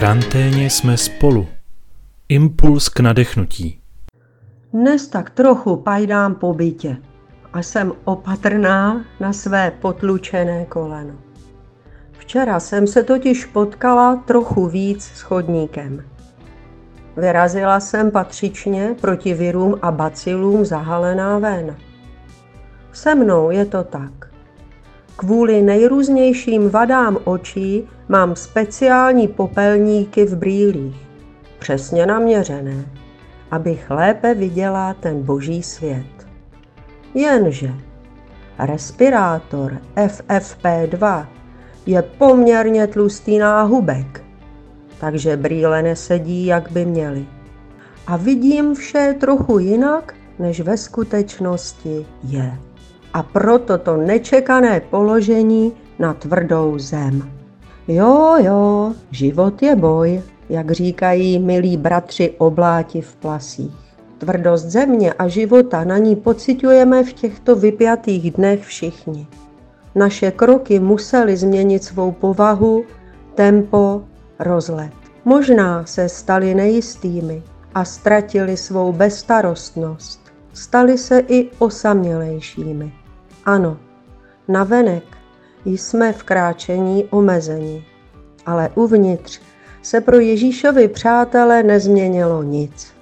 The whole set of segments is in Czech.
karanténě jsme spolu. Impuls k nadechnutí. Dnes tak trochu pajdám po bytě a jsem opatrná na své potlučené koleno. Včera jsem se totiž potkala trochu víc s chodníkem. Vyrazila jsem patřičně proti virům a bacilům zahalená ven. Se mnou je to tak. Kvůli nejrůznějším vadám očí mám speciální popelníky v brýlích, přesně naměřené, abych lépe viděla ten boží svět. Jenže respirátor FFP2 je poměrně tlustý náhubek, takže brýle nesedí, jak by měly. A vidím vše trochu jinak, než ve skutečnosti je a proto to nečekané položení na tvrdou zem. Jo, jo, život je boj, jak říkají milí bratři obláti v plasích. Tvrdost země a života na ní pocitujeme v těchto vypjatých dnech všichni. Naše kroky musely změnit svou povahu, tempo, rozlet. Možná se stali nejistými a ztratili svou bezstarostnost. Stali se i osamělejšími. Ano, navenek jsme v kráčení omezeni, ale uvnitř se pro Ježíšovi přátelé nezměnilo nic.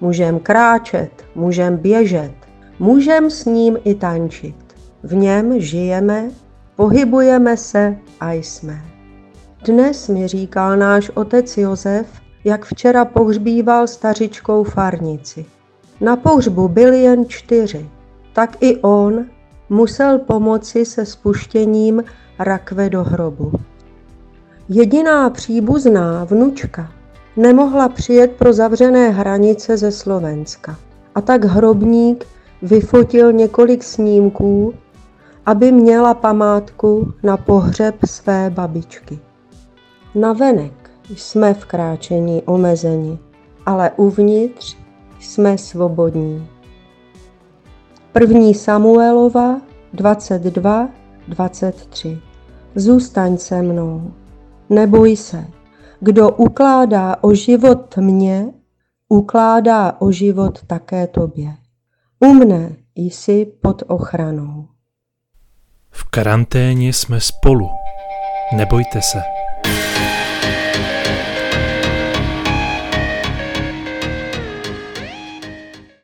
Můžem kráčet, můžem běžet, můžem s ním i tančit. V něm žijeme, pohybujeme se a jsme. Dnes mi říkal náš otec Josef, jak včera pohřbíval stařičkou farnici. Na pohřbu byli jen čtyři, tak i on musel pomoci se spuštěním rakve do hrobu. Jediná příbuzná vnučka nemohla přijet pro zavřené hranice ze Slovenska. A tak hrobník vyfotil několik snímků, aby měla památku na pohřeb své babičky. Na venek jsme v kráčení omezeni, ale uvnitř jsme svobodní. První Samuelova 22, 23. Zůstaň se mnou, neboj se. Kdo ukládá o život mě, ukládá o život také tobě. U mne jsi pod ochranou. V karanténě jsme spolu. Nebojte se.